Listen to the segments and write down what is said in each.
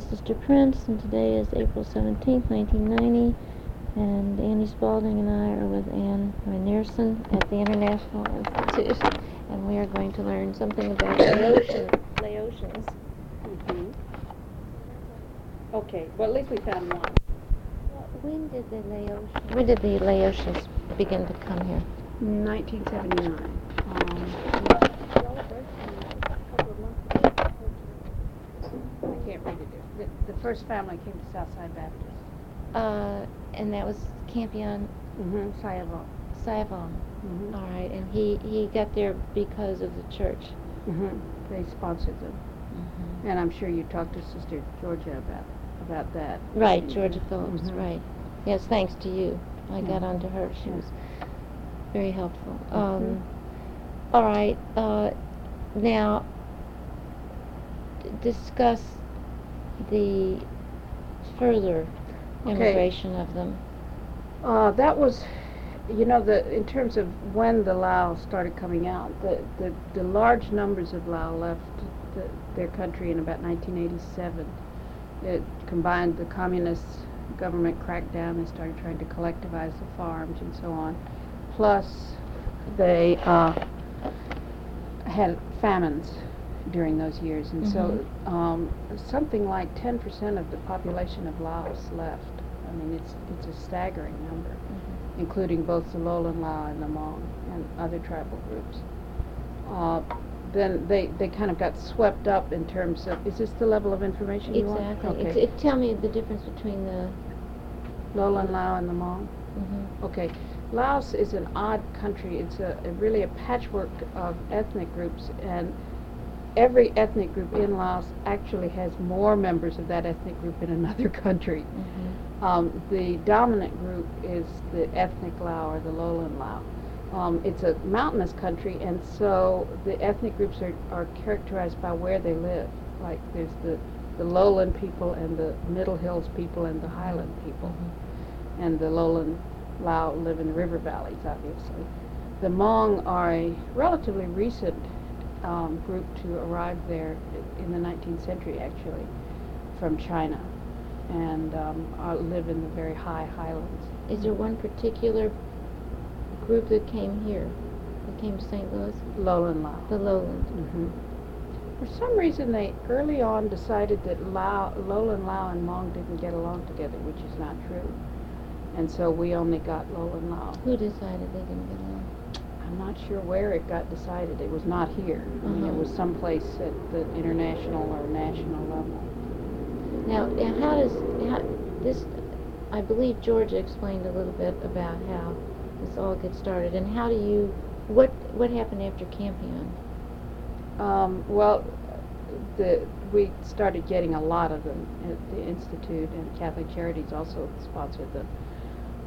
is Sister Prince, and today is April 17th, 1990. And Annie Spalding and I are with Ann Rynearson at the International Institute, and we are going to learn something about Laotian, Laotians. Mhm. Okay, well, at least we found one. When did the Laotians, when did the Laotians begin to come here? 1979. Um, I can't read it. The, the first family came to Southside Baptist. Uh, and that was Campion Mm-hmm. Sayavon. Saivon. Mm-hmm. All right, and he, he got there because of the church. Mm-hmm. They sponsored them. And I'm sure you talked to Sister Georgia about, about that. Right, Georgia Phillips, Mhm. right. Yes, thanks to you. I got onto her. She Yeah. was very helpful. Mhm. Um, all right, uh, now discuss the further Okay. immigration of them. Uh, that was, you know, the in terms of when the Lao started coming out, the the, the large numbers of Lao left the, their country in about 1987. It combined the communist government crackdown. and started trying to collectivize the farms and so on. Plus, they uh, had famines during those years, and so um, something like 10% of the population of Laos left. I mean, it's it's a staggering number, including both the Lowland Lao and the Hmong and other tribal groups. Uh, then they, they kind of got swept up in terms of, is this the level of information you want? Exactly. Okay. it, tell me the difference between the. Lowland Lao and the Hmong? mhm. Okay. Laos is an odd country. It's a, a really a patchwork of ethnic groups, and every ethnic group in Laos actually has more members of that ethnic group in another country. Mhm. Um, the dominant group is the ethnic Lao or the lowland Lao. Um, it's a mountainous country, and so the ethnic groups are, are characterized by where they live. Like there's the, the lowland people and the middle hills people and the highland people. And the lowland Lao live in the river valleys, obviously. The Hmong are a relatively recent um, group to arrive there in the 19th century, actually, from China, and um, live in the very high highlands. Is there one particular group that came here, that came to St. Louis? Lowland Lao. The lowland. hmm For some reason, they early on decided that Lao, Lowland Lao and Hmong didn't get along together, which is not true. And so we only got Lowland Lao. Who decided they didn't get along? I'm not sure where it got decided. It was not here. I mean, it Uh-huh. was someplace at the international or national level. Now, now how does how, this? I believe Georgia explained a little bit about how this all gets started, and how do you? What what happened after Campion? Um, well, the, we started getting a lot of them at the Institute, and Catholic Charities also sponsored them.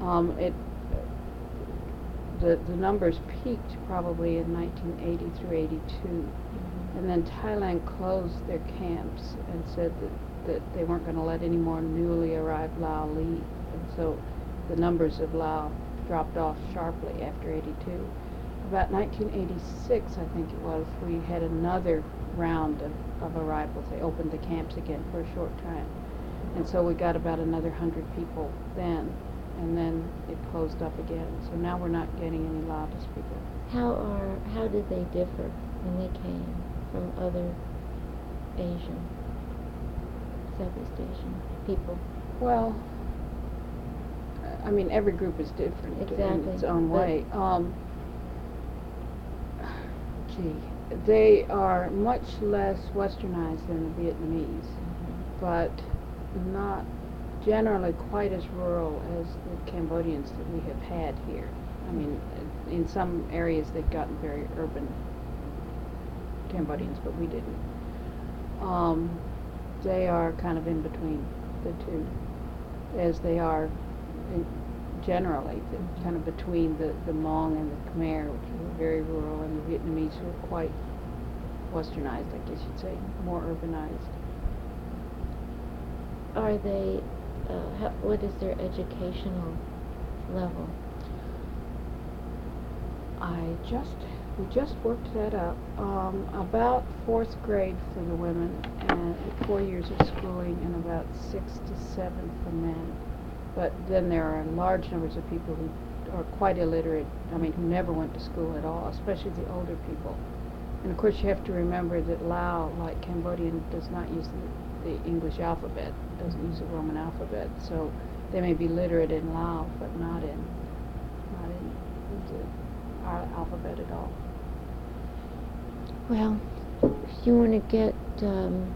Um, it, the, the numbers peaked probably in 1980 through 82. Mm-hmm. And then Thailand closed their camps and said that, that they weren't going to let any more newly arrived Lao leave. And so the numbers of Lao dropped off sharply after 82. About 1986, I think it was, we had another round of, of arrivals. They opened the camps again for a short time. And so we got about another 100 people then. And then it closed up again. So now we're not getting any Lao people. How are how did they differ when they came from other Asian, Southeast Asian people? Well, I mean, every group is different in its own way. Um, gee, they are much less westernized than the Vietnamese, but not generally quite as rural as the Cambodians that we have had here. I mean, in some areas they've gotten very urban Cambodians, but we didn't. Um, they are kind of in between the two, as they are generally, kind of between the, the Hmong and the Khmer, which are very rural, and the Vietnamese who are quite westernized, I guess you'd say, more urbanized. Are they? Uh, how, what is their educational level? I just we just worked that up. Um, about fourth grade for the women, and four years of schooling, and about six to seven for men. But then there are large numbers of people who are quite illiterate, I mean, who never went to school at all, especially the older people. And of course, you have to remember that Lao, like Cambodian, does not use the, English alphabet, doesn't use the Roman alphabet. So they may be literate in Lao, but not in, not in the, our alphabet at all. Well, if you want to get um,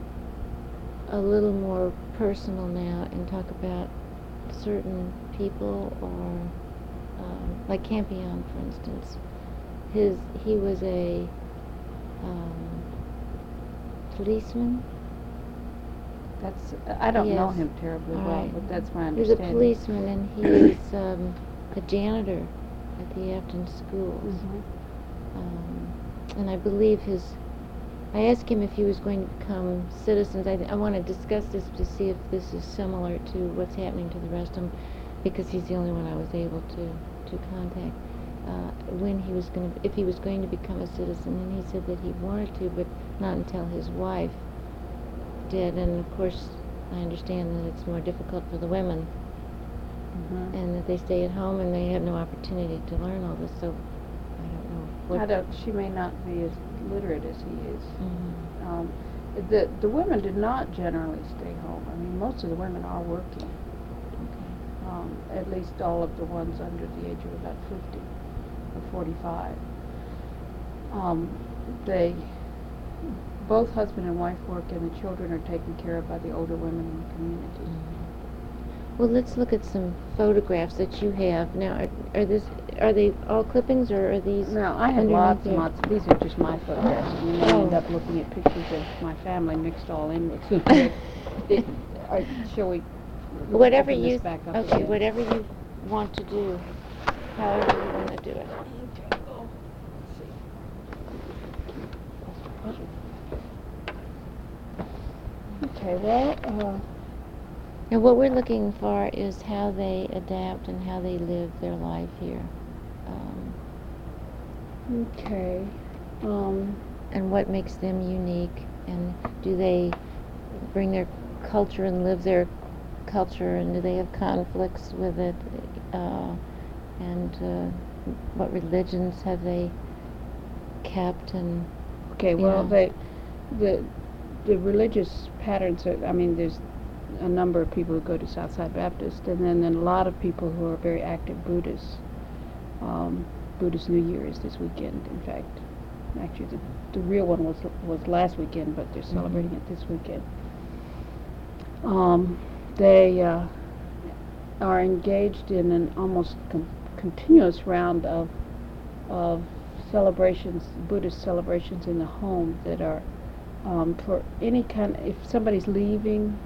a little more personal now and talk about certain people or um, like Campion, for instance, his he was a um, policeman. That's, I don't know Yes. him terribly All well, right. but that's my He was a understanding. policeman and he is um, a janitor at the Affton schools. Mhm. Um, and I believe his. I asked him if he was going to become citizens. I, I want to discuss this to see if this is similar to what's happening to the rest of them, because he's the only one I was able to to contact. Uh, when he was going to, if he was going to become a citizen, and he said that he wanted to, but not until his wife did. And of course, I understand that it's more difficult for the women, Mhm. and that they stay at home and they have no opportunity to learn all this. So I don't know. I don't, she may not be as literate as he is. Mhm. Um, the, the women do not generally stay home. I mean, most of the women are working. Okay. um, at least all of the ones under the age of about 50 or 45. Um, they, both husband and wife work, and the children are taken care of by the older women in the community. Well, let's look at some photographs that you have. Now, are, are this are they all clippings or are these? No, I have underneath lots and lots. These are just my photographs, and you may end Oh. up looking at pictures of my family mixed all in with it. It- uh, Shall we? Whatever you. back up Okay, again? whatever you want to do, however you want to do it. Okay, well, uh, Now, what we're looking for is how they adapt and how they live their life here, um, okay. Um, and what makes them unique, and do they bring their culture and live their culture, and do they have conflicts with it, uh, and uh, what religions have they kept, and Okay, well, Yeah. they, the, the religious patterns, are, I mean, there's a number of people who go to Southside Baptist, and then, then a lot of people who are very active Buddhists. Um, Buddhist New Year is this weekend, in fact. Actually, the, the real one was, was last weekend, but they're celebrating it this weekend. Um, they, uh, are engaged in an almost con- continuous round of, of celebrations, Buddhist celebrations in the home that are um, for any kind. If somebody's leaving,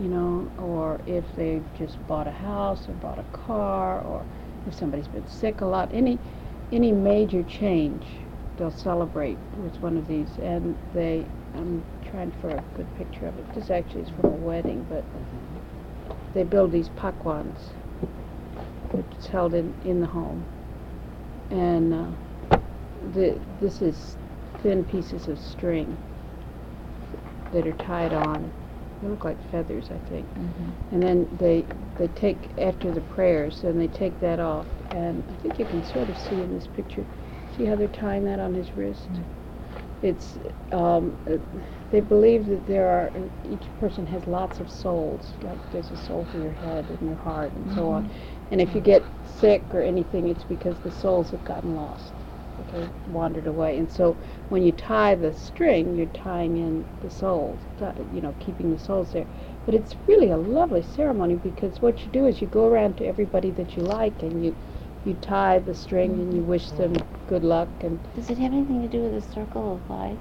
you know, or if they've just bought a house or bought a car, or if somebody's been sick a lot, any any major change, they'll celebrate with one of these. And they, I'm trying for a good picture of it. This actually is from a wedding, but they build these pakwans, which is held in in the home, and. Uh, the, this is thin pieces of string that are tied on. They look like feathers, I think. Mm-hmm. And then they they take after the prayers, and they take that off. And I think you can sort of see in this picture. See how they're tying that on his wrist? Mm-hmm. It's um, they believe that there are each person has lots of souls. Like there's a soul for your head and your heart and so on. Mm-hmm. And if you get sick or anything, it's because the souls have gotten lost. Wandered away. And so when you tie the string, you're tying in the souls, you know, keeping the souls there. But it's really a lovely ceremony because what you do is you go around to everybody that you like and you you tie the string and you wish them good luck and does it have anything to do with the circle of life?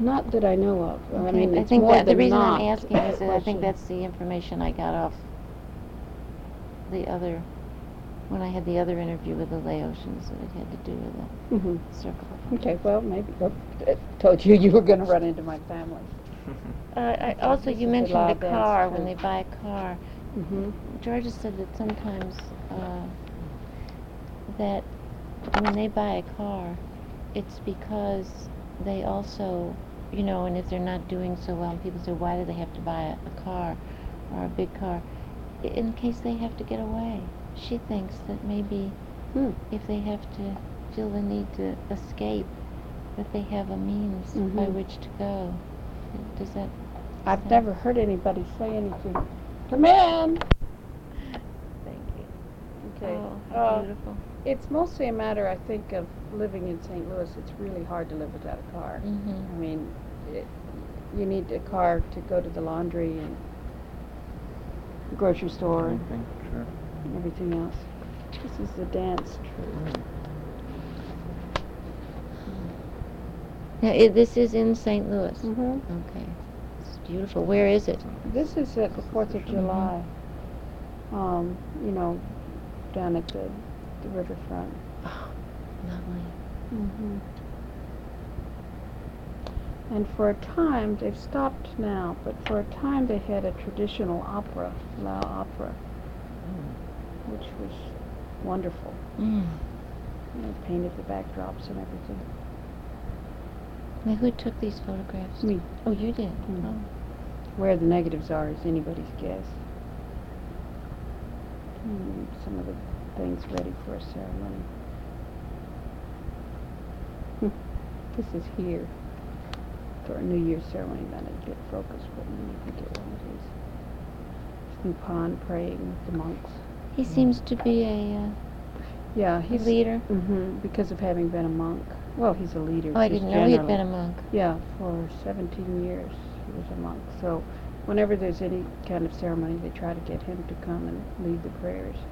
not that I know of. I Okay, mean, I think that the reason I'm asking is that I think that's the information I got off the other when I had the other interview with the Laotians that it had to do with the circle of life. Okay, well, maybe. I told you you were going to run into my family. Uh, I, also, you This the mentioned a car when they buy a car. Mm-hmm. Georgia said that sometimes uh, that when they buy a car, it's because they also, you know, and if they're not doing so well, and people say, why do they have to buy a, a car or a big car? In case they have to get away. She thinks that maybe Hmm. if they have to feel the need to escape, that they have a means by Mhm. which to go. Does that? I've never heard anybody say anything. Come in. Thank you. Okay. Oh, how Uh, beautiful. It's mostly a matter, I think, of living in St. Louis. It's really hard to live without a car. I Mm-hmm. mean, it, you need a car to go to the laundry and the grocery store Anything, everything else. This is the dance troupe. Now, i this is in St. Louis. hmm Okay. It's beautiful. Where is it? This is at the Fourth of July. Um, you know, down at the, the riverfront. Oh, lovely. hmm And for a time, they've stopped now, but for a time they had a traditional opera, La Opera, which was wonderful. Mm. You know, painted the backdrops and everything. Now, who took these photographs? Me. Oh, you did. Mm. Oh. Where the negatives are is anybody's guess. Mm, some of the things ready for a ceremony. Hmm. this is here for a New Year's ceremony. Then a bit focused, but maybe you can get one of these. Upon praying with the monks. He seems to be a, uh, Yeah, a he's leader. hmm because of having been a monk. Well, he's a leader. Oh, I didn't know he had been a monk. Yeah, for 17 years he was a monk. So whenever there's any kind of ceremony, they try to get him to come and lead the prayers.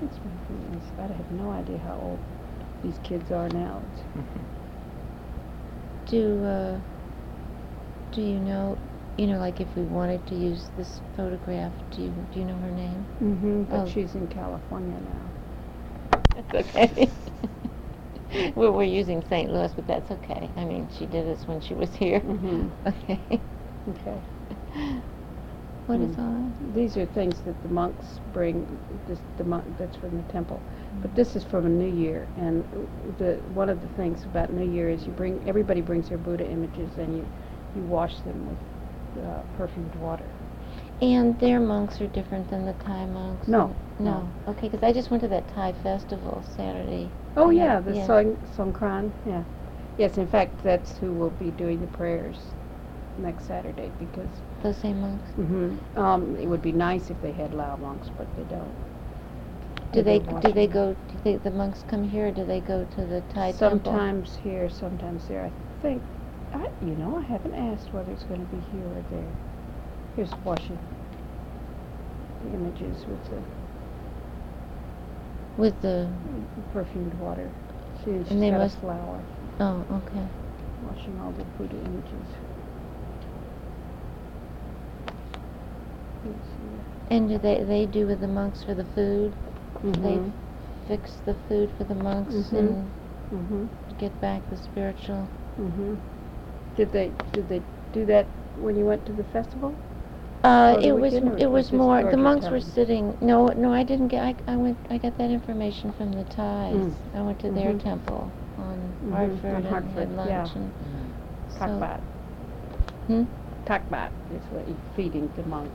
That's really nice. I have no idea how old these kids are now. It's, Do, uh, do you know, you know, like if we wanted to use this photograph, do you, do you know her name? mm-hmm, but Oh. she's in California now. That's okay. we're, we're using St. Louis, but that's okay. I mean, she did this when she was here. Mhm. Okay. Okay. What is Mm. all that? These are things that the monks bring. This the monk that's from the temple, but this is from a New Year. And the one of the things about New Year is you bring everybody brings their Buddha images and you you wash them with uh, perfumed water. And their monks are different than the Thai monks? No, No. Okay, because I just went to that Thai festival Saturday. Oh Yeah, the yeah. Song Songkran. Yeah. Yes, in fact, that's who will be doing the prayers next Saturday because Those same monks. Mm-hmm. um, it would be nice if they had Lao monks, but they don't. Do they They're do they go? Do they, the monks come here, or do they go to the Thai temple? Sometimes here, sometimes there. I think, I, you know, I haven't asked whether it's going to be here or there. Here's washing the images with the With the perfumed water. See, she's And they got must- a flower oh, okay. washing all the Buddha images. And do they they do with the monks for the food? They Mhm. fix the food for the monks Mhm. and Mhm. get back the spiritual. Did they did they do that when you went to the festival? Uh, Over the it was weekend, or it was was more. The Georgia monks were time? sitting. No, no, I didn't get. I, I went. I got that information from the Thais. Mm. I went to their Mhm. temple on Mhm, Hartford on and Hartford, had lunch yeah. and so. Takbat. Hmm? Takbat is what you feeding the monks.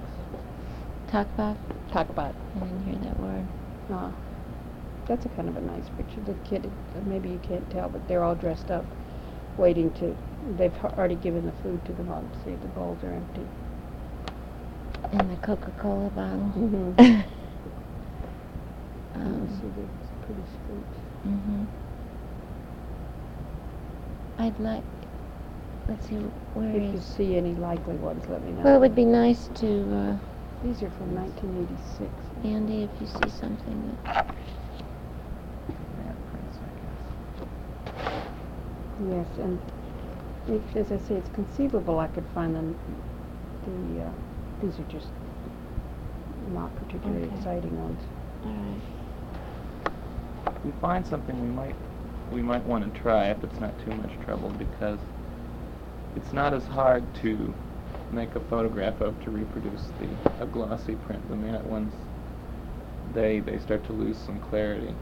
Takbak. Takbat. I didn't hear that word. Uh, that's a kind of a nice picture. The kid, uh, maybe you can't tell, but they're all dressed up, waiting to. They've already given the food to the monks. See, the bowls are empty. And the Coca-Cola bottle. Mhm. um, see the pretty streets. hmm I'd like. Let's see. Where If you see any likely ones, let me know. Well, it would be nice to, uh, These are from 1986. Andy, if you see something that. Yeah, prints, I guess. Yes, and it, as I say, it's conceivable I could find them. The uh, these are just not particularly Okay. exciting ones. All right. If we find something, we might we might want to try if it's not too much trouble because it's not as hard to make a photograph of to reproduce the a glossy print. The matte ones they they start to lose some clarity,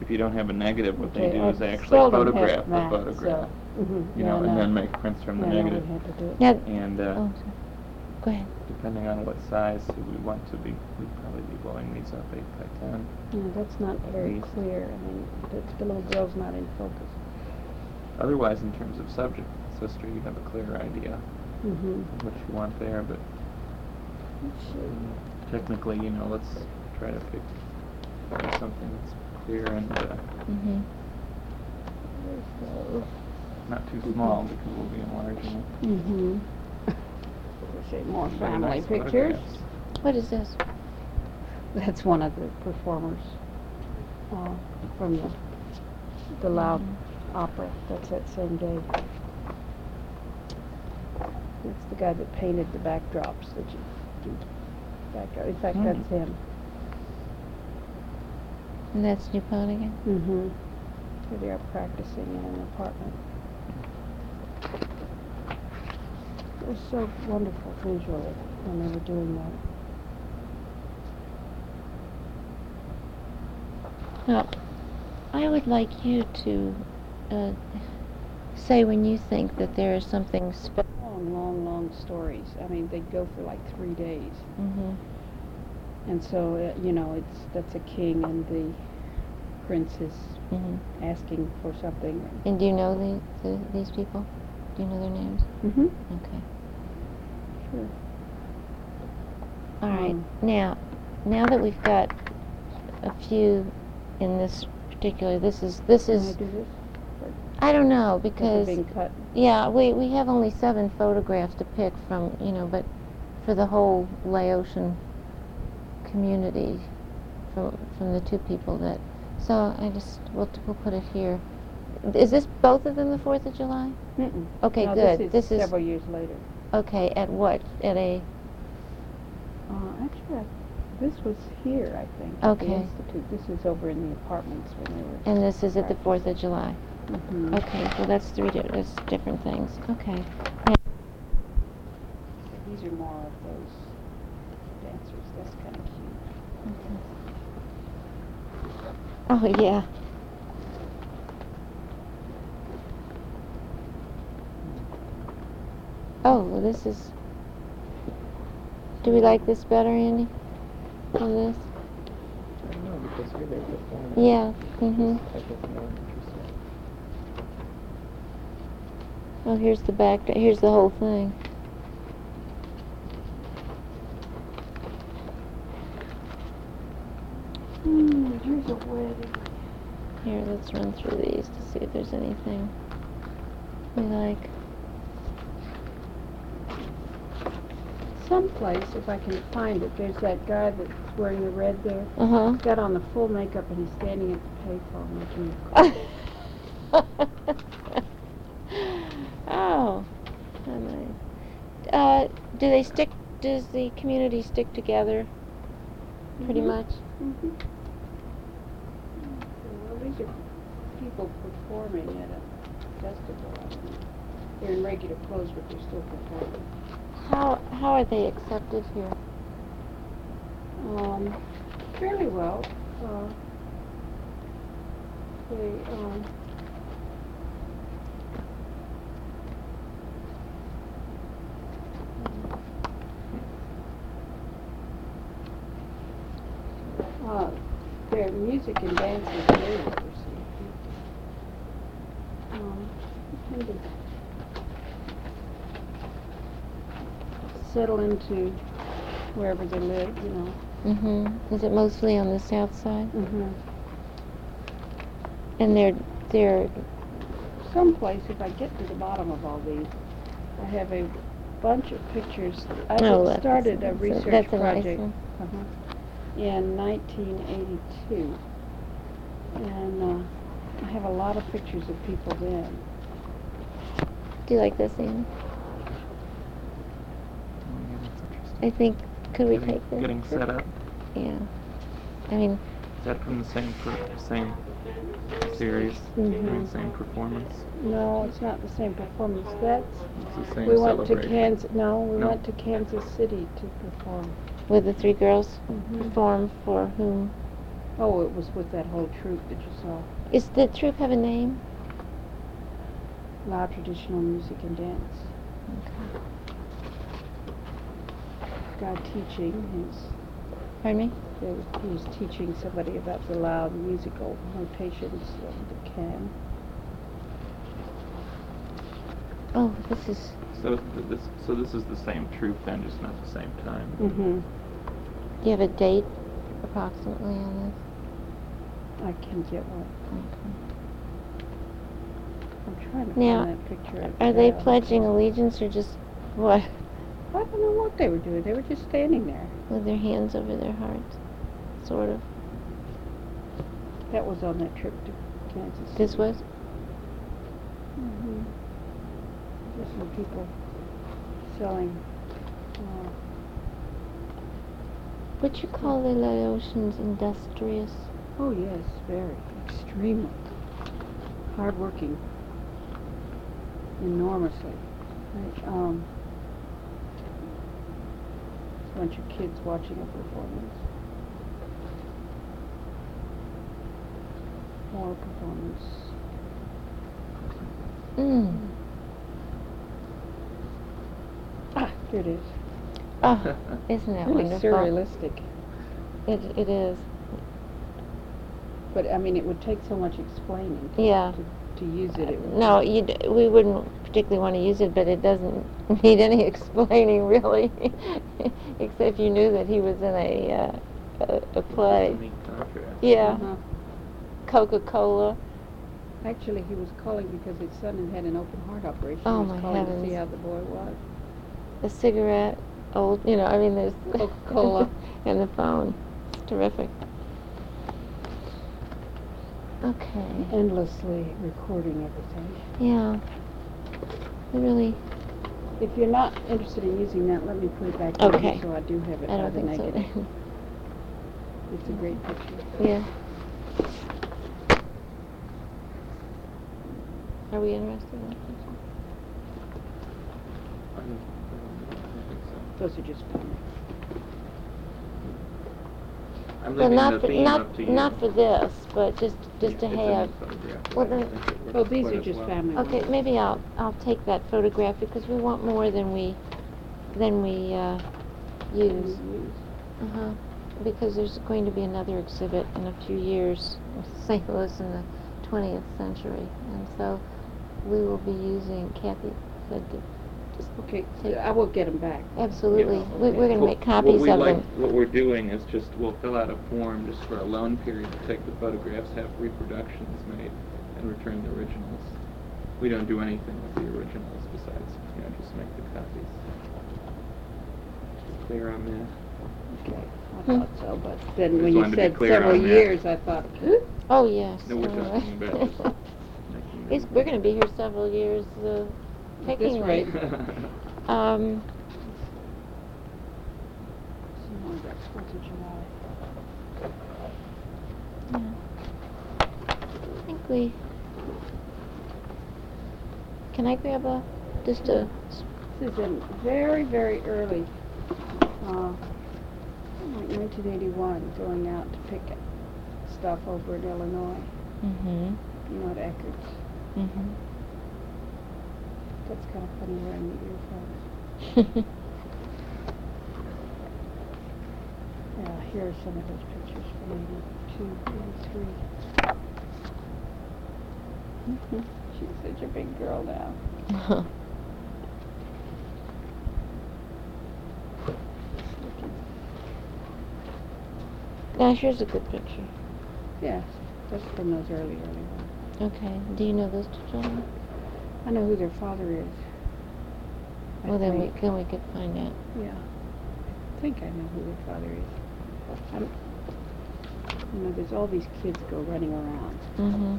if you don't have a negative, what they do I is they actually photograph the math, so- photograph, Mhm, you yeah, know, and no. then make prints from the Yeah, no, we negative. had to do it. Now, And, uh, oh, sorry. Go ahead. depending on what size we want to be, we'd probably be blowing these up eight by ten. Yeah, that's not very least. clear, I mean, the, the little girl's not in focus. Otherwise, in terms of subject, sister, you have a clearer idea Mm-hmm. of what you want there, but technically, you know, let's try to pick something that's clear and, uh, Mm-hmm. Not too small because we'll be enlarging it. Mm-hmm. Say more Very family nice pictures. photographs. What is this? That's one of the performers, uh, from the, the Lao Mhm. opera, that's that same day. That's the guy that painted the backdrops that you do, backdrop, in fact, Hmm. that's him. And that's Newponigan? Mm-hmm. They are practicing in an apartment. It was so wonderful visually when they were doing that. Now, I would like you to uh, say when you think that there is something special. Long, long, long stories. I mean, they go for like three days. Mm-hmm. And so, uh, you know, it's, that's a king and the prince is Mm-hmm. asking for something. And do you know the, the, these people? You know their names? Mm-hmm. Okay. Sure. All right. Um, now, now that we've got a few in this particular, this is this Can I is do this? I don't know Because because being cut. yeah, we we have only seven photographs to pick from, you know, but for the whole Laotian community, from from the two people that. So I just we'll we'll put it here. Is this both of them the Fourth of July? Mm-mm. Okay, No, good. This is several years later. Okay, at what? At a Uh, actually, I- this was here, I think. at the Okay. Institute. This is over in the apartments when they were. and this is at the Fourth of July. Mhm. Okay, well that's three di- that's different things. Okay. These are more of those dancers. That's kind of cute. Oh yeah. Oh, well this is. Do we like this better, Andy? Than this? I don't know, because here they're performing. Yeah. Mhm. Type of more. Oh, here's the back. Here's the whole thing. Hmm, here's a wedding. Here, let's run through these to see if there's anything we like. Someplace, if I can find it, there's that guy that's wearing the red there. Uh huh. He's got on the full makeup and he's standing at the payphone making a call. oh, how nice. Uh, do they stick? Does the community stick together? Pretty Mhm. much. Mhm. Well, these are people performing at a festival. They're in regular clothes, but they're still performing. How how are they accepted here? Um, fairly well. Uh, they, um, uh, their music and dance is very well received. Um, they tend to settle into wherever they live, you know. Mm-hmm. Is it mostly on the south side? Mm-hmm. And they're they're Someplace, if I get to the bottom of all these, I have a bunch of pictures. I oh, started a research that's a nice project one. uh-huh, in 1982, and uh, I have a lot of pictures of people then. Do you like this, Ann? Oh, yeah, that's interesting. I think could we Getting- take this? Getting set up. Yeah. I mean, Is that from the same per- same series? I mean, same performance? No, it's not the same performance. That's It's the same we went to. Kansas. No, we No. went to Kansas City to perform. with the three girls Mhm. perform for whom? Oh, it was with that whole troupe that you saw. Is the troupe have a name? Lao traditional music and dance. Guy teaching, he's, Pardon me? he was teaching somebody about the Lao musical notations of the khaen. Oh, this is, So th- this, so this is the same troop then, just not the same time? Mm-hmm. do you have a date approximately on this? I can get one. this? I'm trying to Now, find that picture. Are they uh, pledging allegiance or just what? I don't know what they were doing. They were just standing there. With their hands over their hearts? Sort of. That was on that trip to Kansas City. This was? Mm-hmm. Just some people selling. Uh, Would you call the Laotians industrious? oh yes, very extremely hardworking, enormously. Right, um, bunch of kids watching a performance. More performance. Mm. Ah, here it is. Oh, isn't that really wonderful? surrealistic. It, it is. But I mean, it would take so much explaining to, Yeah. to, to use it. it No, you d- we wouldn't particularly want to use it, but it doesn't need any explaining really, except if you knew that he was in a uh, a, a play. Yeah, Uh-huh. Coca-Cola. Actually, he was calling because his son had had an open heart operation. Oh, he was my calling to see how the boy was. the cigarette, old, you know, I mean, there's Coca-Cola. and the phone. It's terrific. Okay. Endlessly recording everything. Yeah. They really. If you're not interested in using that, let me put it back in Okay. so I do have it I by don't the think negative. so. It's a great picture. yeah. Are we interested in that picture? I don't- I don't think so. Those are just funny. I'm Well, leaving not the for, theme not up to you. not for this, but just just to It's a neat have. photograph, well, but I then- think it would Oh, these quite are as just well. family Okay, ones. maybe I'll I'll take that photograph because we want more than we than we uh, use. Use. Uh huh. Because there's going to be another exhibit in a few years of St. Louis in the 20th century, and so we will be using. Kathy said to just Okay, Take- I will get them back. absolutely. Yeah. We, we're going to What- make copies what we of like, them. What we're doing is just, we'll fill out a form just for a loan period to take the photographs, have reproductions made, and return the originals. We don't do anything with the originals besides, you know, just make the copies. Clear on that? Okay, I Hmm. thought so, but then Just when you to be said clear several on that. years, I thought, Oh yes. No, we're talking about just making It's, we're going to be here several years. Uh, At this taking rate. them. Um, that's Fourth of July. yeah. I think we. Can I grab a just a? This is in very, very early, uh, like 1981, going out to pick stuff over in Illinois, Mm-hmm. you know, at Eckert's. Mm-hmm. That's kind of funny wearing the earphones. Yeah, here are some of those pictures from 82, 83. She's such a big girl now. now here's a good picture. Yes, that's from those early, early ones. Okay. Do you know those two gentlemen? I know who their father is. I well, then we then we could find out. Yeah. I think I know who their father is. You know, there's all these kids go running around. Mm-hmm.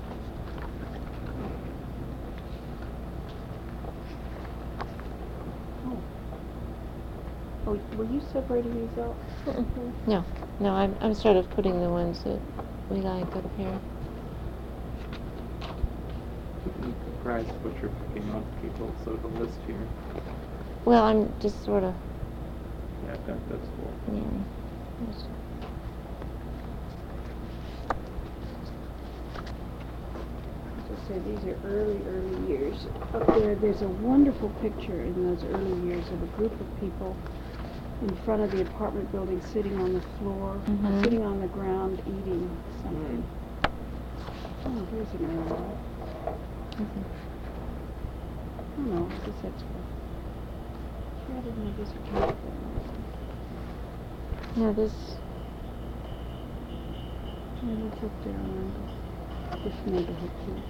Oh. Oh, were you separating these out? No, no. I'm I'm sort of putting the ones that we like up here. surprised what you're picking up people, so the list here. Well, I'm just sort of. Yeah, I think that's cool. Yeah. That's- Just these are early, early years. Up there, there's a wonderful picture in those early years of a group of people in front of the apartment building, sitting on the floor, mm-hmm. sitting on the ground, eating something. Oh, here's an one. Oh, no, I guess that's what. Yeah, I didn't know this was kind of Now this, Yeah, look up there on this neighborhood, please.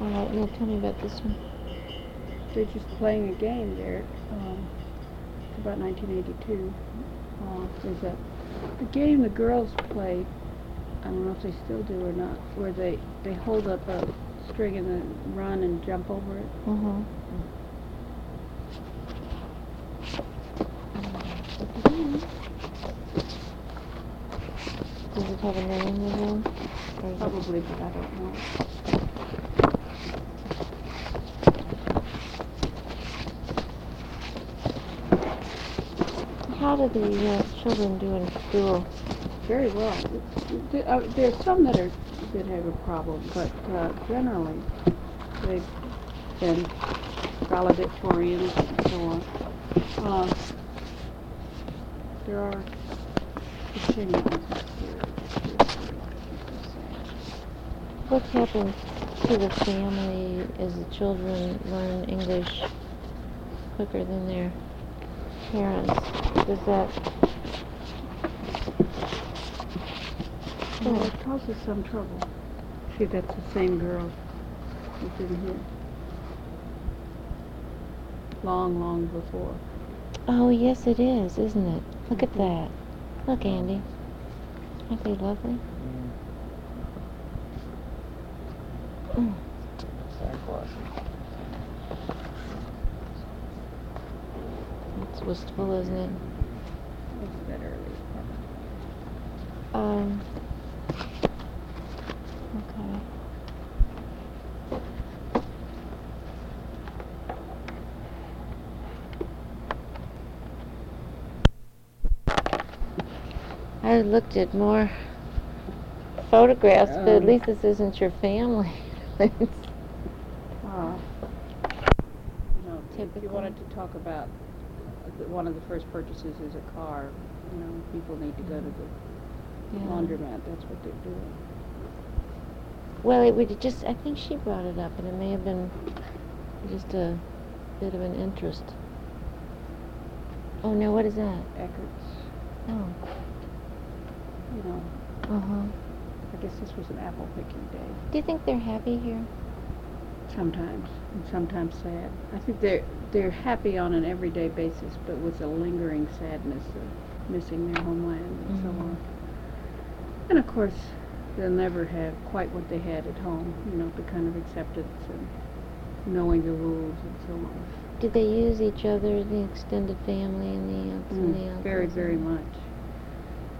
all right, now tell me about this one. They're just playing a game there. Um, it's about 1982. Uh, there's a, a game the girls play. I don't know if they still do or not, where they they hold up a and then run and jump over it. Mm-hmm. Does it have a name again? Or is it- Probably, but I don't know. How do the uh, children do in school? Very well. There, uh, there's some that are that have a problem, but uh, generally they've been valedictorians and so on. Uh, there are continuums here. What happens to the family as the children learn English quicker than their parents? Does that? Well, it causes some trouble. See, that's the same girl who's in here. Long, long before. Oh yes, it is, isn't it? Look at that. Look, Andy. Aren't they lovely? Mm. It's wistful, isn't it? It's that early. Um. Okay. I looked at more photographs, but at least this isn't your family. Uh, you if you wanted to talk about, one of the first purchases is a car, you know, people need to go to the yeah. laundromat, that's what they're doing. Well, it would just, I think she brought it up, and it may have been just a bit of an interest. Oh, no, what is that? Eckert's, Oh, uh-huh. I guess this was an apple picking day. Do you think they're happy here? Sometimes, and sometimes sad. I think they're they're happy on an everyday basis, but with a lingering sadness of missing their homeland and so Mhm. on. And of course, they'll never have quite what they had at home. You know, the kind of acceptance and knowing the rules and so on. Did they use each other, the extended family and the aunts and the Mm, uncles? very, very much.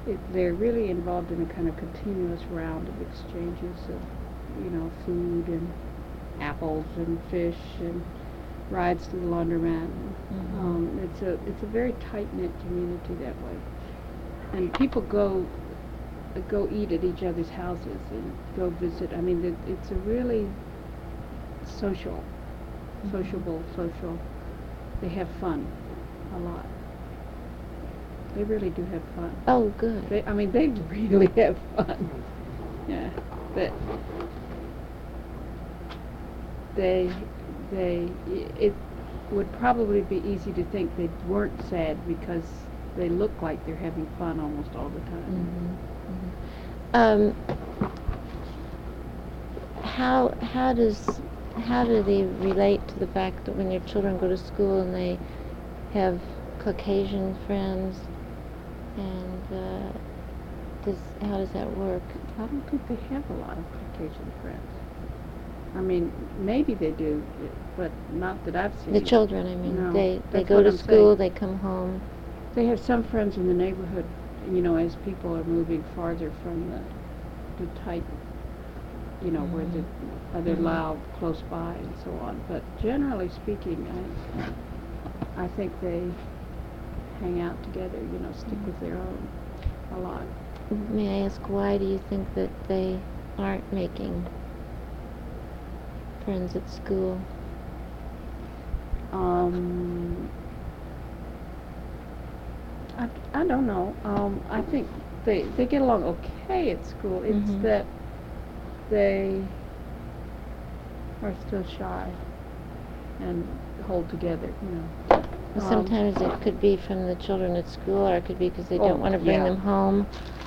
It, they're really involved in a kind of continuous round of exchanges of, you know, food and apples and fish and rides to the laundromat. Mhm. Um, it's a it's a very tight knit community that way, and people go uh, go eat at each other's houses and go visit. I mean, it, it's a really social, Mhm. sociable, social. They have fun a lot. They really do have fun. Oh, good. They, I mean, they really have fun. Yeah, but they, they, it would probably be easy to think they weren't sad because they look like they're having fun almost all the time. Mhm, mhm. Um, how, how does, how do they relate to the fact that when your children go to school and they have Caucasian friends and, uh, does, how does that work? I don't think they have a lot of Caucasian friends. I mean, maybe they do, but not that I've seen. The children, I mean, No, they, they go to I'm school, saying. they come home. They have some friends in the neighborhood, you know, as people are moving farther from the, the tight, you know, where the other Mhm. Lao close by and so on. But generally speaking, I, I think they hang out together, you know, stick with their own a lot. May I ask, why do you think that they aren't making friends at school? Um, I, I don't know. Um, I think they, they get along okay at school. It's Mhm. that they are still shy and hold together, you know. Well, Um, Sometimes it could be from the children at school, or it could be because they Oh, don't want to bring yeah. them home.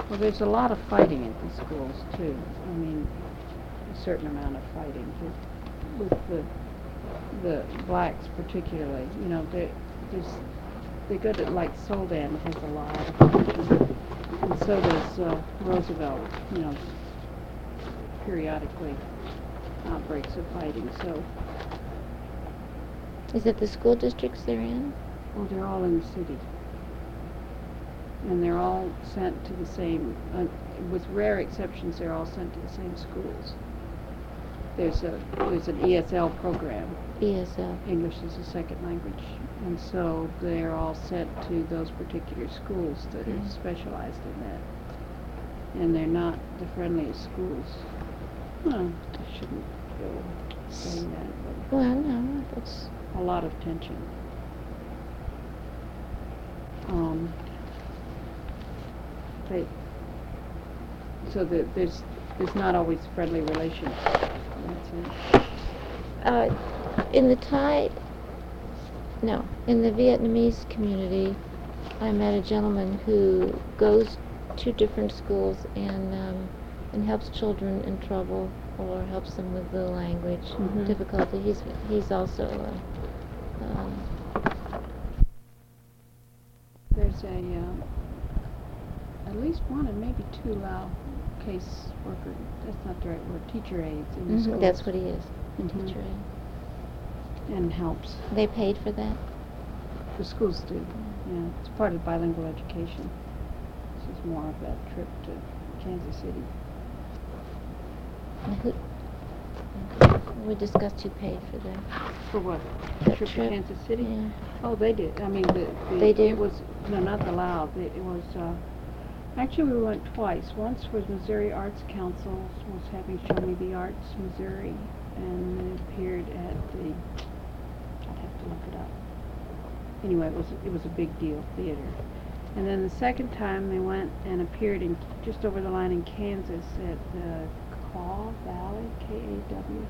Well, there's a lot of fighting at the schools too. I mean, a certain amount of fighting with, with the the blacks particularly. You know, they there's they go to like Soldan has a lot of fighting, and so does uh, Roosevelt. You know, periodically outbreaks of fighting. So, Is it the school districts they're in? well, they're all in the city, and they're all sent to the same. Uh, with rare exceptions, they're all sent to the same schools. There's a there's an ESL program ESL. English is a second language. And so they're all sent to those particular schools that are Mhm. specialized in that. And they're not the friendliest schools. Well, I shouldn't go saying that, Well, no, but a lot of tension. Um, they, so that there's, there's not always friendly relations. Uh, in the Thai, no, in the Vietnamese community, I met a gentleman who goes to different schools and, um, and helps children in trouble or helps them with the language Mhm. difficulty. He's, he's also, uh, um, There's a, uh, at least one and maybe two Lao case worker, that's not the right word, teacher aides in the mhm, schools. that's what he is, a Mhm. teacher aide. And helps. They paid for that? The schools do, yeah. It's part of bilingual education. This is more of that trip to Kansas City. Who- We discussed who paid for that. For what? That Trip to trip? Kansas City? Yeah. Oh, they did. I mean, the, the. They do? It was, no, not the Lao. The- It was, uh, actually, we went twice. Once was Missouri Arts Council was having Show Me the Arts Missouri, and it appeared at the, I'd have to look it up. Anyway, it was, it was a big deal theater. And then the second time, they went and appeared in, just over the line in Kansas at the Kaw Valley, K-A-W,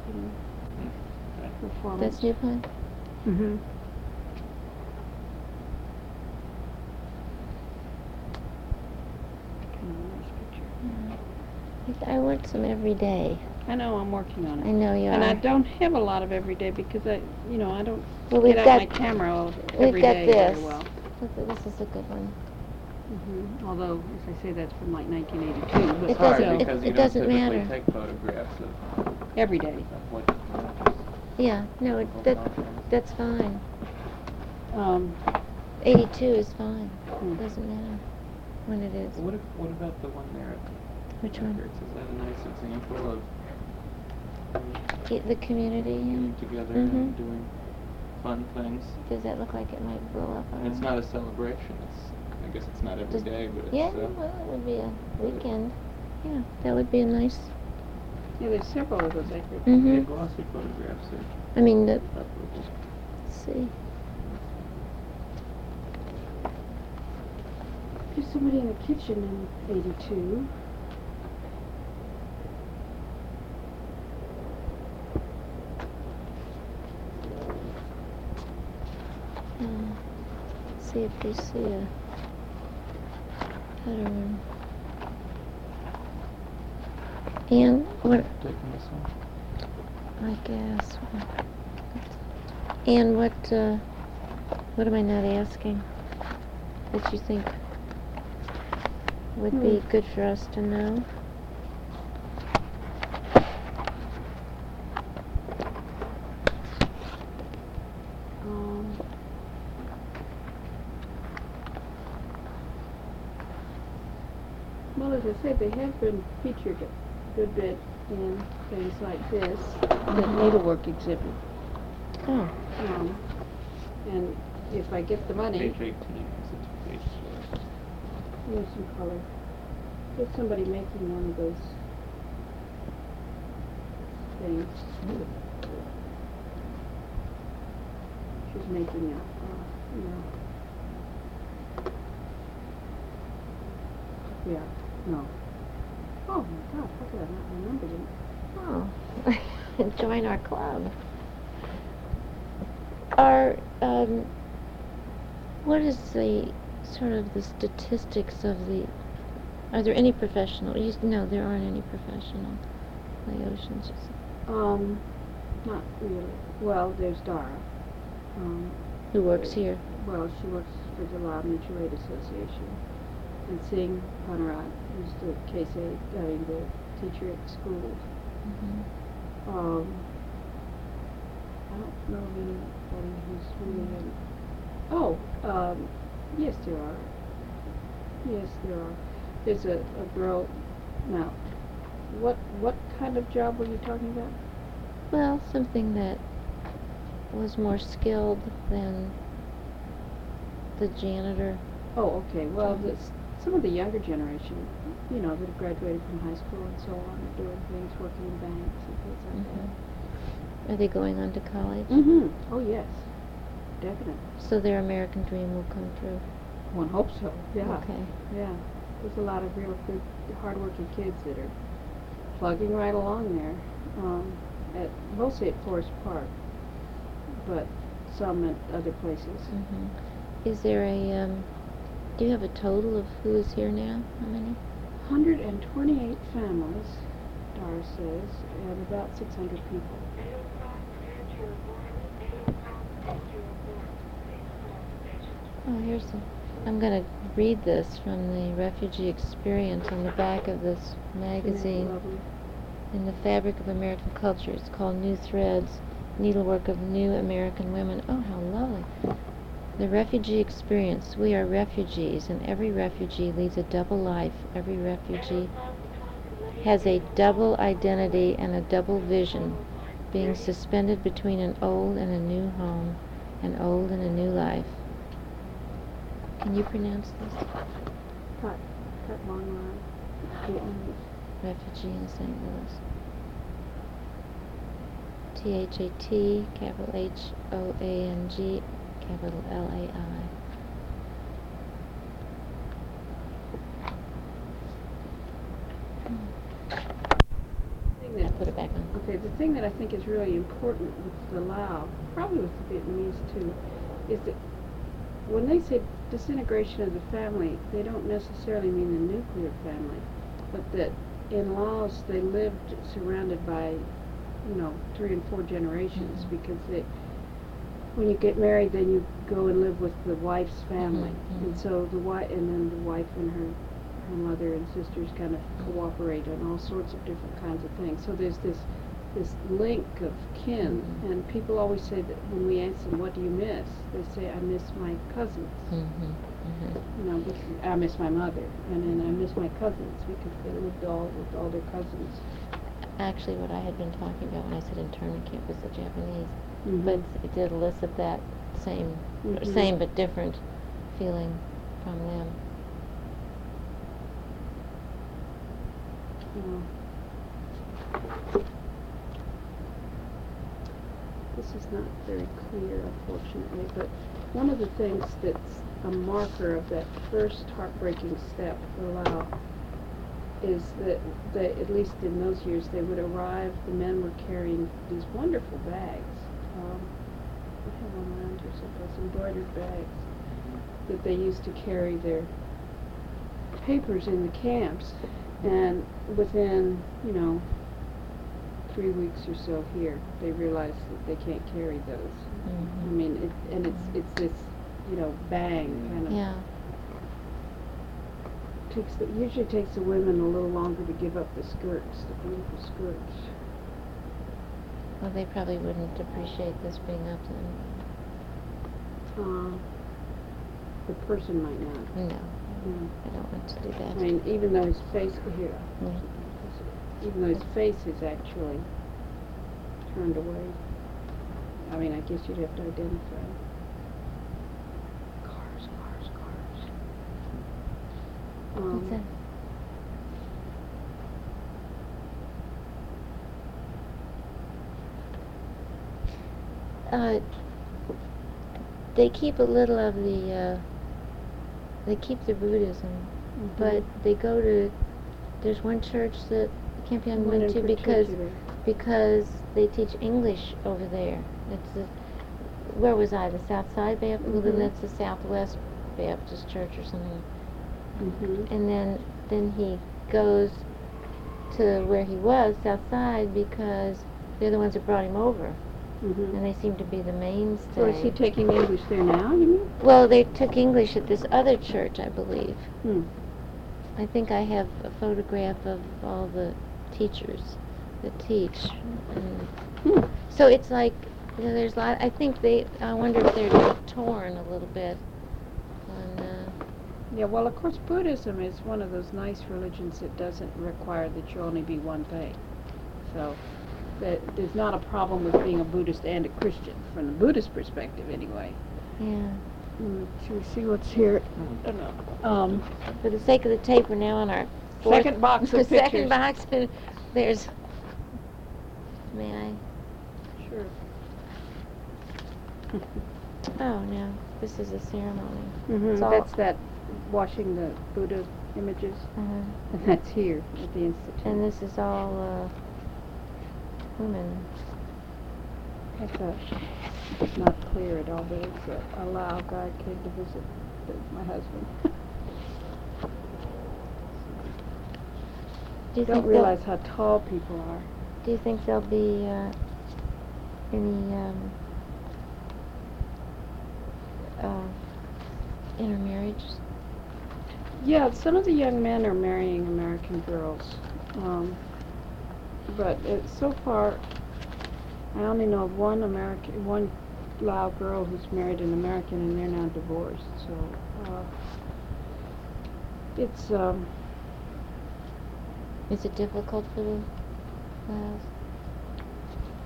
performance. That's New Pine? Mm-hmm. I I want some every day. I know, I'm working on it. I know you And I don't have a lot of every day because I, you know, I don't Well, we've get out my got- camera all- we've got day this. very well. This is a good one. Hmm Although, as I say, that's from like 1982, but It doesn't- still, it- because you it don't doesn't typically matter. take photographs of, every day. of what, Yeah, no, it, that, that's fine. Um, Eighty-two is fine. Hmm. Doesn't matter when it is. What, if- what about the one there at Which one? Records? Is that a nice example of Get the community getting in. together Mhm. and doing fun things? Does that look like it might blow up on It's us? not a celebration, it's, I guess it's not every Does- day, but it's, Yeah, uh, well, it would be a weekend. Yeah, that would be a nice, yeah, there's several of those, I think. yeah, mm-hmm. glossy photographs are I mean, the, let's see. There's somebody in the kitchen in 82. Uh, see if we see a pattern. And what, Taking this one? I guess. And what, uh, what am I not asking that you think would be Hmm. good for us to know? Um, well, as I said, they have been featured a good bit in things like this, the needlework exhibit. Oh, Um, and if I get the money, Page eighteen, is it page four? there's some color. There's somebody making one of those things. is making a, uh, you know. Yeah, no. Oh how could I not remember it? Oh, join our club. Are, um, what is the, sort of the statistics of the, are there any professional, you, no, there aren't any professional Laotians. Um, not really. Well, there's Dara. Um, Who works here? well, she works for the Lao Mutual Aid Association. And Singh Panarat, who's the case aide, I mean, the teacher at schools. Mhm. Um, I don't know of anybody who's really in. Oh, um, yes, there are. Yes, there are. There's a, a girl. Now, what what kind of job were you talking about? Well, something that was more skilled than the janitor. Oh, okay. Well, this, some of the younger generation, you know, that have graduated from high school and so on, are doing things, working in banks and things like that. Are they going on to college? Mm-hmm. Oh, yes, definitely. So their American dream will come true. One hopes so. Yeah. Okay. Yeah, there's a lot of real good, hardworking kids that are plugging right along there. Um, at mostly at Forest Park, but some at other places. hmm Is there a, um, do you have a total of who is here now? How many? 128 families, Dara says, and about 600 people. Oh, here's I'm gonna read this from the Refugee Experience on the back of this magazine. In the fabric of American culture. It's called New Threads, Needlework of New American Women. Oh, how lovely. The refugee experience. We are refugees, and every refugee leads a double life. Every refugee has a double identity and a double vision, being suspended between an old and a new home, an old and a new life. Can you pronounce this? Cut, cut long line. Refugee in St. Louis. T H A T, capital H O A N G, capital L A I. That- put it back on. Okay, the thing that I think is really important with the Lao, probably with the Vietnamese too, is that when they say disintegration of the family, they don't necessarily mean the nuclear family, but that in Laos they lived surrounded by, you know, three and four generations Mhm. because they, when you get married, then you go and live with the wife's family, Mhm, and so the wife, and then the wife and her her mother and sisters kind of cooperate on all sorts of different kinds of things. So there's this this link of kin, Mhm. and people always say that when we ask them, "What do you miss?" They say, "I miss my cousins." Mm-hmm. Mm-hmm. You know, I miss my mother, and then I miss my cousins because they lived all with all their cousins. Actually, what I had been talking about when I said internment camp was the Japanese, Mhm. but it did elicit that same, Mhm. same but different feeling from them. Yeah. This is not very clear, unfortunately, but one of the things that's a marker of that first heartbreaking step for Lao is that they, at least in those years, they would arrive, the men were carrying these wonderful bags. Um, I have one around here someplace, embroidered bags, that they used to carry their papers in the camps. And within, you know, three weeks or so here, they realize that they can't carry those. I Mhm. mean, it, and it's it's this, you know, bang kind of. Yeah. Takes the, usually takes the women a little longer to give up the skirts, the beautiful skirts. Well, they probably wouldn't appreciate this being up to them. Uh, the person might not. No, Mm. I don't want to do that. I mean, even though his face here, Mm. even though his face is actually turned away. I mean, I guess you'd have to identify. Cars, cars, cars. Um, What's that? Uh, they keep a little of the, uh, they keep the Buddhism, but they go to, there's one church that Camp Young One went to because, because they teach English over there. It's the, where was I, the South Side Baptist? Well, then Mhm. that's the Southwest Baptist Church or something. Mhm. And then, then he goes to where he was, South Side, because they're the ones that brought him over, Mhm. and they seem to be the mainstay. So is he taking English there now, you mean? Well, they took English at this other church, I believe. Hmm. I think I have a photograph of all the teachers that teach. Hmm. so it's like, you know, there's a lot, I think they, I wonder if they're torn a little bit on, uh, Yeah, well, of course, Buddhism is one of those nice religions that doesn't require that you only be one thing. So, that there's not a problem with being a Buddhist and a Christian, from the Buddhist perspective, anyway. yeah. Mm, should we see what's here? I don't know. Um, For the sake of the tape, we're now on our. Second box of pictures. Second box, and there's, may I? sure. Oh, no, this is a ceremony. Mhm, It's That's that washing the Buddha images, Uh-huh. and that's here at the Institute. And this is all, uh, women. That's a, it's not clear at all, but it's a, a Lao guy came to visit my husband. Do you Don't realize how tall people are. Do you think there'll be, uh, any, um, uh, intermarriages? Yeah, some of the young men are marrying American girls. Um, but it, so far, I only know of one American, one Lao girl who's married an American and they're now divorced, so, uh, it's, um, Is it difficult for the Laos?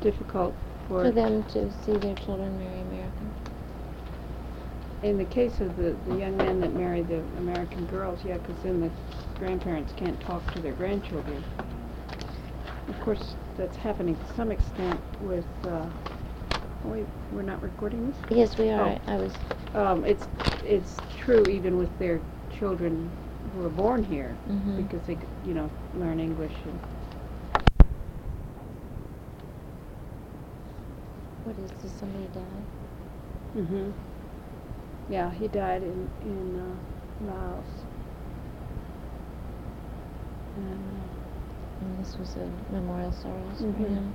difficult for, For them to see their children marry Americans? in the case of the, the young men that marry the American girls, yeah, 'cause then the grandparents can't talk to their grandchildren. Of course, that's happening to some extent with, uh, oh wait, we're not recording this? Yes, we are. Oh. I- was, Um, it's, it's true even with their children who are born here, mhm. because they, you know, learn English and, What is, did somebody die? hmm Yeah, he died in, in, uh, Laos. And, uh, And this was a memorial service for Mhm. him.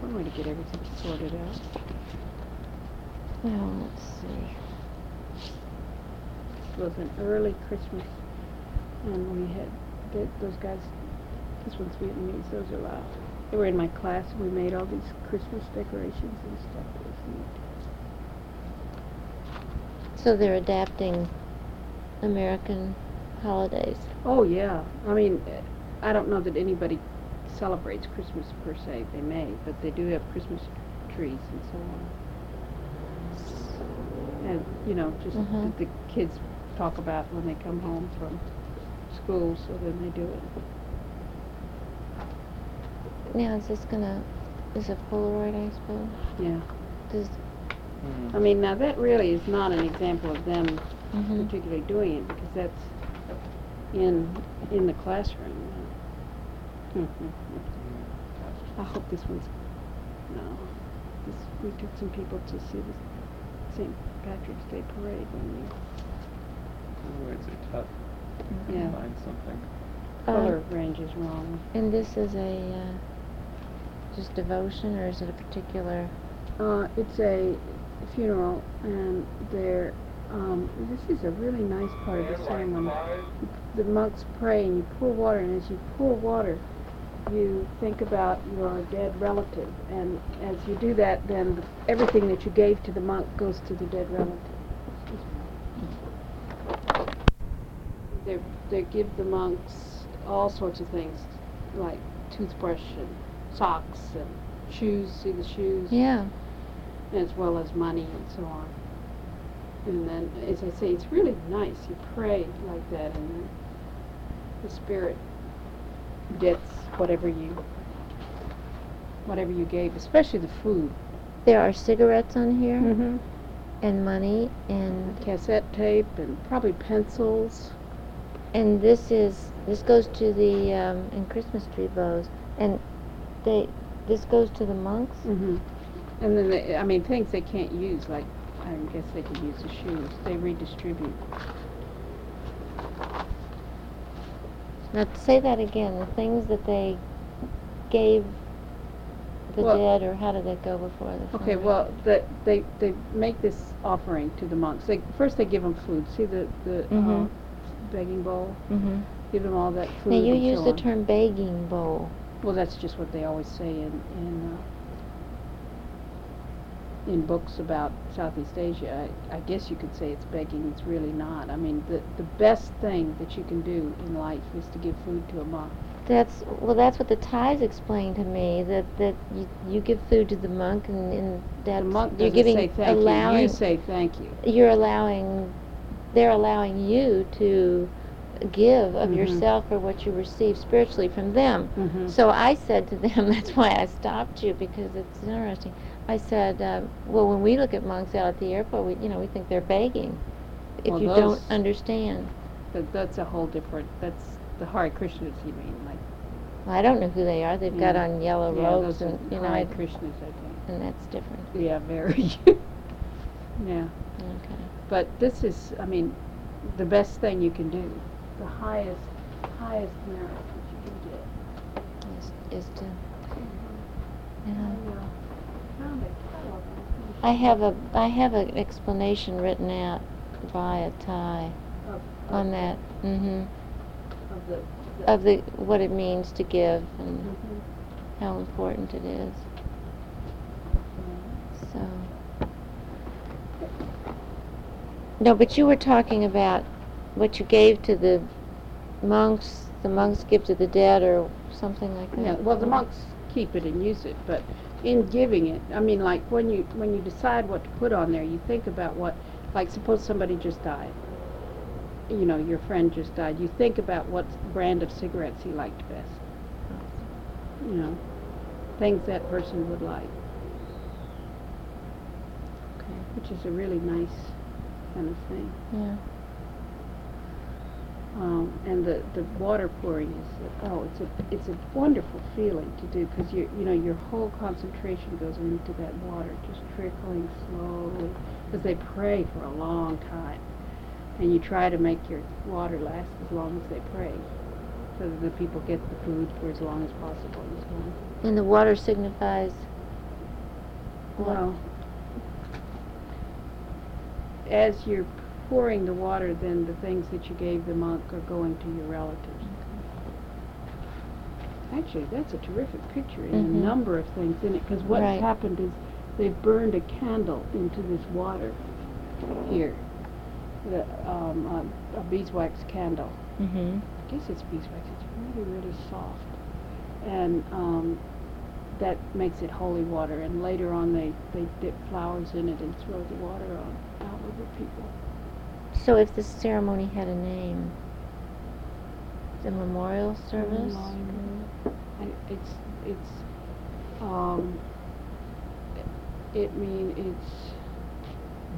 One way to get everything sorted out. Well, let's see. It was an early Christmas, and we had th- those guys. This one's Vietnamese. Those are Lao. They were in my class. and We made all these Christmas decorations and stuff. It was neat. So they're adapting American holidays. Oh yeah. I mean, I don't know that anybody celebrates Christmas per se. They may, but they do have Christmas trees and so on. And you know, just mm-hmm. that the kids talk about when they come home from school, so then they do it. Now, is this gonna, is it Polaroid, I suppose? Yeah. Does, Hmm. I mean, now that really is not an example of them mhm. particularly doing it because that's in in the classroom. I hope this one's no. This, we took some people to see the St. Patrick's Day parade when we Words are tough. Yeah. Find something. Um, color range is wrong. And this is a, uh, just devotion, or is it a particular? Uh, it's a funeral, and there. Um, this is a really nice part of the ceremony. The monks pray, and you pour water, and as you pour water, you think about your dead relative, and as you do that, then everything that you gave to the monk goes to the dead relative. They they give the monks all sorts of things, like toothbrush and socks and shoes. See the shoes. Yeah. as well as money and so on. And then, as I say, it's really nice. You pray like that, and then the Spirit gets whatever you whatever you gave, especially the food. There are cigarettes on here Mm-hmm. and money and Cassette tape and probably pencils. And this is this goes to the um, and Christmas tree bows and they this goes to the monks. Mm-hmm. And then, they, I mean, things they can't use, like I guess they could use the shoes. They redistribute. Now say that again. The things that they gave the Well- dead, or how did that go before the? Okay, fundraiser? well, that they they make this offering to the monks. They first they give them food. See the the uh, Mhm. Begging bowl. Mhm. Give them all that food. Now you use so the on. term begging bowl. Well, that's just what they always say in in uh, in books about Southeast Asia. I, I guess you could say it's begging. It's really not. I mean, the the best thing that you can do in life is to give food to a monk. That's well. That's what the Thais explained to me. That that you, you give food to the monk, and, and that the monk you're giving say thank allowing you. You say thank you. you're allowing they're allowing you to give of Mhm. yourself or what you receive spiritually from them. Mm-hmm. So I said to them, that's why I stopped you because it's interesting. I said, uh, well, when we look at monks out at the airport, we, you know, we think they're begging. If Well, you don't understand, That, that's a whole different. That's the Hare Krishnas. You mean like? well, I don't know who they are. They've got on yellow yeah, robes, and you know, Hare Krishnas, I think. and that's different. Yeah, very. yeah. Okay. But this is, I mean, the best thing you can do. The highest, highest merit that you can get. Is, is to. I, Yeah. found a catalog. I have a I have an explanation written out by a Thai Of, on of- that. hmm Of the. the Of the what it means to give and Mhm. how important it is. So. No, but you were talking about what you gave to the monks. The monks give to the dead, or something like that. Yeah, well, the monks keep it and use it, but in giving it, I mean, like when you when you decide what to put on there, you think about what, like, suppose somebody just died. You know, your friend just died. You think about what brand of cigarettes he liked best. You know, things that person would like, Okay. which is a really nice kind of thing. Yeah. Um, and the, the water pouring is oh it's a it's a wonderful feeling to do because you you know your whole concentration goes into that water just trickling slowly because they pray for a long time and you try to make your water last as long as they pray so that the people get the food for as long as possible and so on. And the water signifies. Well, as you're pouring the water, then the things that you gave the monk are going to your relatives. Actually, that's a terrific picture and Mhm. a number of things in it, because what's Right. happened is they've burned a candle into this water here, the, um, a, a beeswax candle. Mm-hmm. I guess it's beeswax. It's really, really soft, and um, that makes it holy water. And later on, they they dip flowers in it and throw the water on out people. So if this ceremony had a name, the memorial service. Memorial. And it's it's um, it mean it's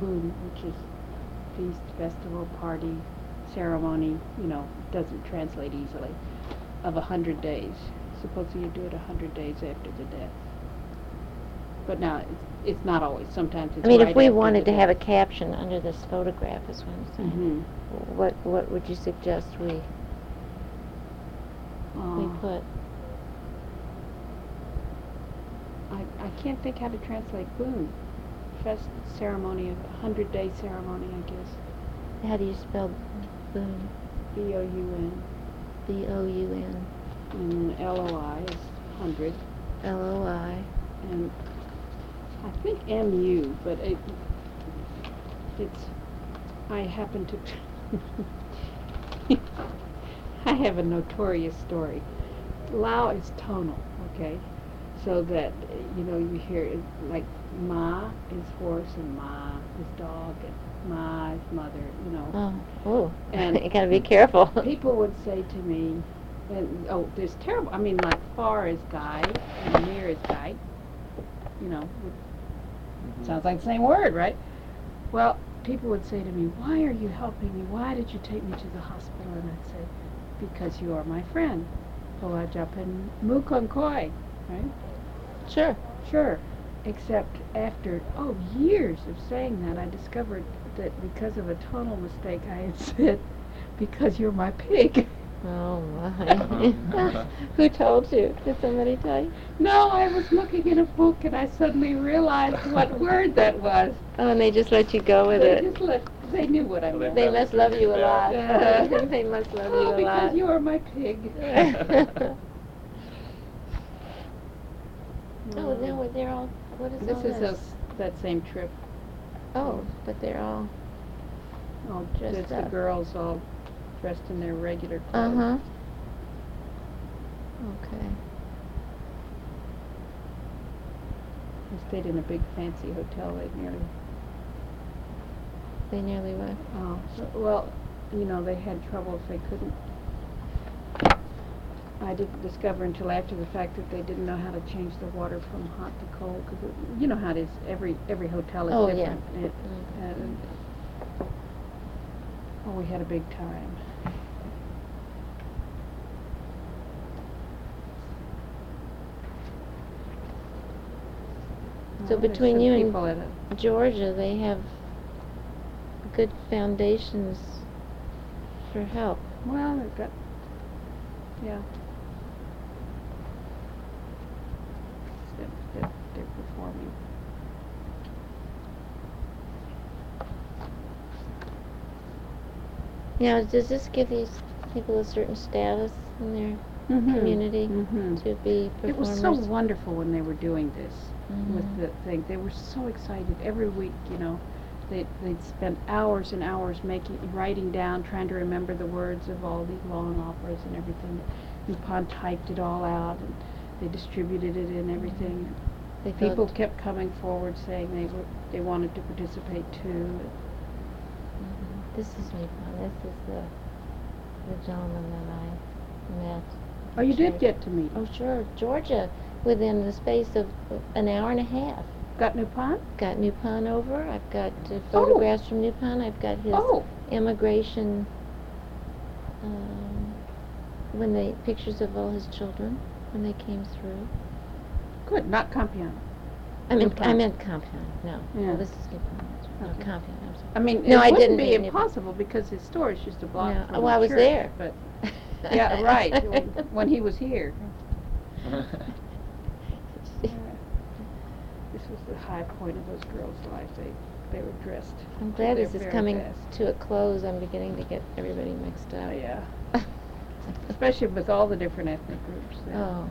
boon, which is feast, festival, party, ceremony. You know, doesn't translate easily. Of a hundred days. Supposedly you do it a hundred days after the death. But now it's, it's not always. Sometimes it's. I mean, right if we after wanted the to have a death. caption under this photograph, is what I'm saying. Mhm. What what would you suggest we we Uh, put? I, I can't think how to translate boon. Fest ceremony a hundred day ceremony, I guess. How do you spell boon? B O U N B O U N and L O I is hundred L O I. and I think M U, but it it's I happen to I have a notorious story. Lao is tonal, okay? So that you know you hear it like Ma is horse and Ma is dog and Ma is mother, you know. Oh, ooh. And- you gotta be careful. People would say to me, and, oh, there's terrible, I mean, like far is guy and near is guy. You know, Mhm. sounds like the same word, right? Well, people would say to me, why are you helping me? Why did you take me to the hospital? And I'd say, because you are my friend. Pawajapin Mukonkoi, right? Sure. Sure. Except after, oh, years of saying that, I discovered that because of a tonal mistake, I had said, because you're my pig. Oh my. Who told you? Did somebody tell you? No, I was looking in a book and I suddenly realized what word that was. Oh, and they just let you go with it. they it. just let, they knew what I Well, they meant. They must love you a lot. it they must love oh, you a oh, because lot. you are my pig. oh, now they're all. What is This all is this? us, that same trip. Oh, but they're all. Oh, just the girls all dressed in their regular clothes. Uh clothes. huh. Okay. They stayed in a big fancy hotel. They nearly They nearly went. Oh, well, you know, they had troubles, they couldn't, I didn't discover until after the fact that they didn't know how to change the water from hot to cold, because you know how it is, every, every hotel is Oh, yeah. different. It- and- Oh, we had a big time. So Well, there's between some you and- people at a- Georgia, they have good foundations for help. Well, they've got, yeah. They're, they're, they're performing. Now, does this give these people a certain status in their community Mhm. to be performers? It was so wonderful when they were doing this with Mhm. the thing. They were so excited every week. You know, they they'd spend hours and hours making, writing down, trying to remember the words of all these long operas and everything. Upon typed it all out and they distributed it and everything. They People kept coming forward saying they were they wanted to participate too. Mhm. This is Nippon. This is the the gentleman that I met. Oh, you did get to meet. Oh, sure. Georgia, within the space of an hour and a half. Got Nupon? Got Nupon over. I've got uh, Oh. photographs from Nupon. I've got his Oh, immigration, um, when they, pictures of all his children when they came through. good. Not Campion. I meant, I meant Compound, no. Yeah. Oh, this is Nupon, right. no, Okay. Compound, I'm sorry. I mean, No, it wouldn't didn't be mean it. impossible because his store is just a block No, from well, the I was there. But yeah, right. When, when he was here, uh, this was the high point of those girls' lives. They they were dressed. I'm to glad their this is very coming best. to a close. I'm beginning to get everybody mixed Oh up. yeah, especially with all the different ethnic groups. Oh.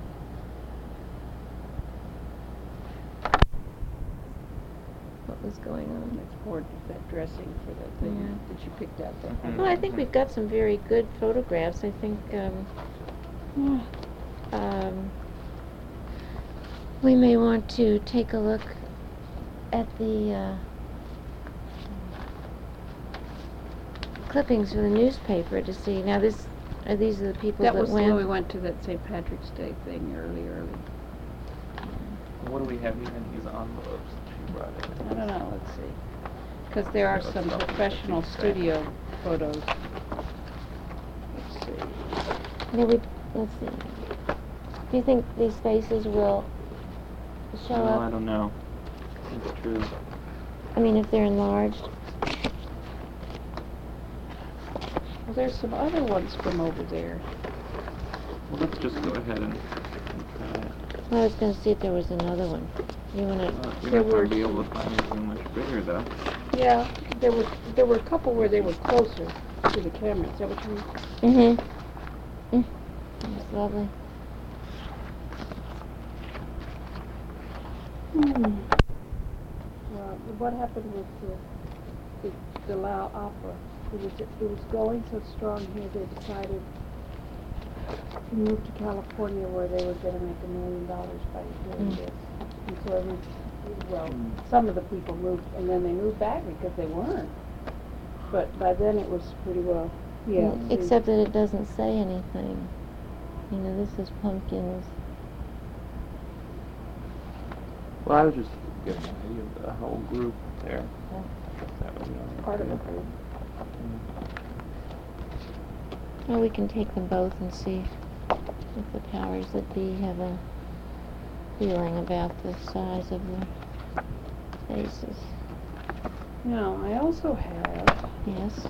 What was going on? It's more that dressing for the thing Yeah. that you picked out there. Mhm. Well, I think we've got some very good photographs. I think, um, um, we may want to take a look at the uh, clippings for the newspaper to see. Now, this are these are the people That that, was went. when we went to that St. Patrick's Day thing early, early. What do we have here in these envelopes that she brought in? I don't know, let's see. Because there are some professional studio photos. Let's see. Yeah, we, let's see. Do you think these faces will show No, up? I don't know. It's true. I mean, if they're enlarged. Well, there's some other ones from over there. Well, let's just go ahead and, and try it. Well, I was going to see if there was another one. You want Uh, to? You're There not gonna were- be able to find anything much bigger though. Yeah, there were, there were a couple where they were closer to the camera, is that what you mean? Mm-hmm. Mm. That's lovely. Hmm. Well, what happened with the, the, the Lao Opera? It was, it was going so strong here, they decided to move to California where they were gonna make a million dollars by doing Mm. this. And so every, well, some of the people moved, and then they moved back because they weren't. But by then it was pretty well, yeah. Mm, Except that it doesn't say anything. You know, this is pumpkins. Well, I was just giving an idea of the whole group there. That was, Part of the group. Well, we can take them both and see if the powers that be have a feeling about the size of the faces. Now, I also have, Yes.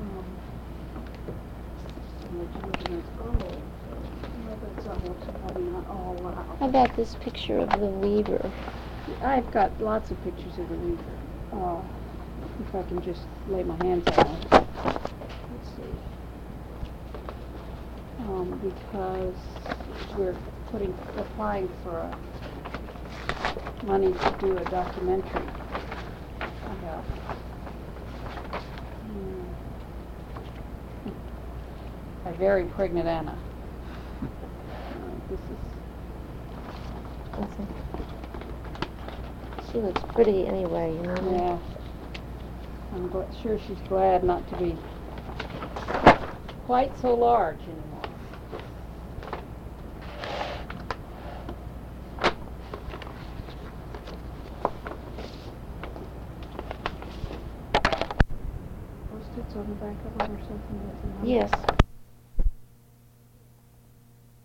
um, legitimate, well, that's almost probably not all How about this picture of the weaver? I've got lots of pictures of the weaver. Uh, if I can just lay my hands on it. Let's see. Um, because we're putting, applying for a money to do a documentary about, hmm, a very pregnant Anna. Uh, This is. She looks pretty anyway, you know. Yeah. I'm gl- sure she's glad not to be quite so large. Post-its on the back of them or something? that's in them? Yes.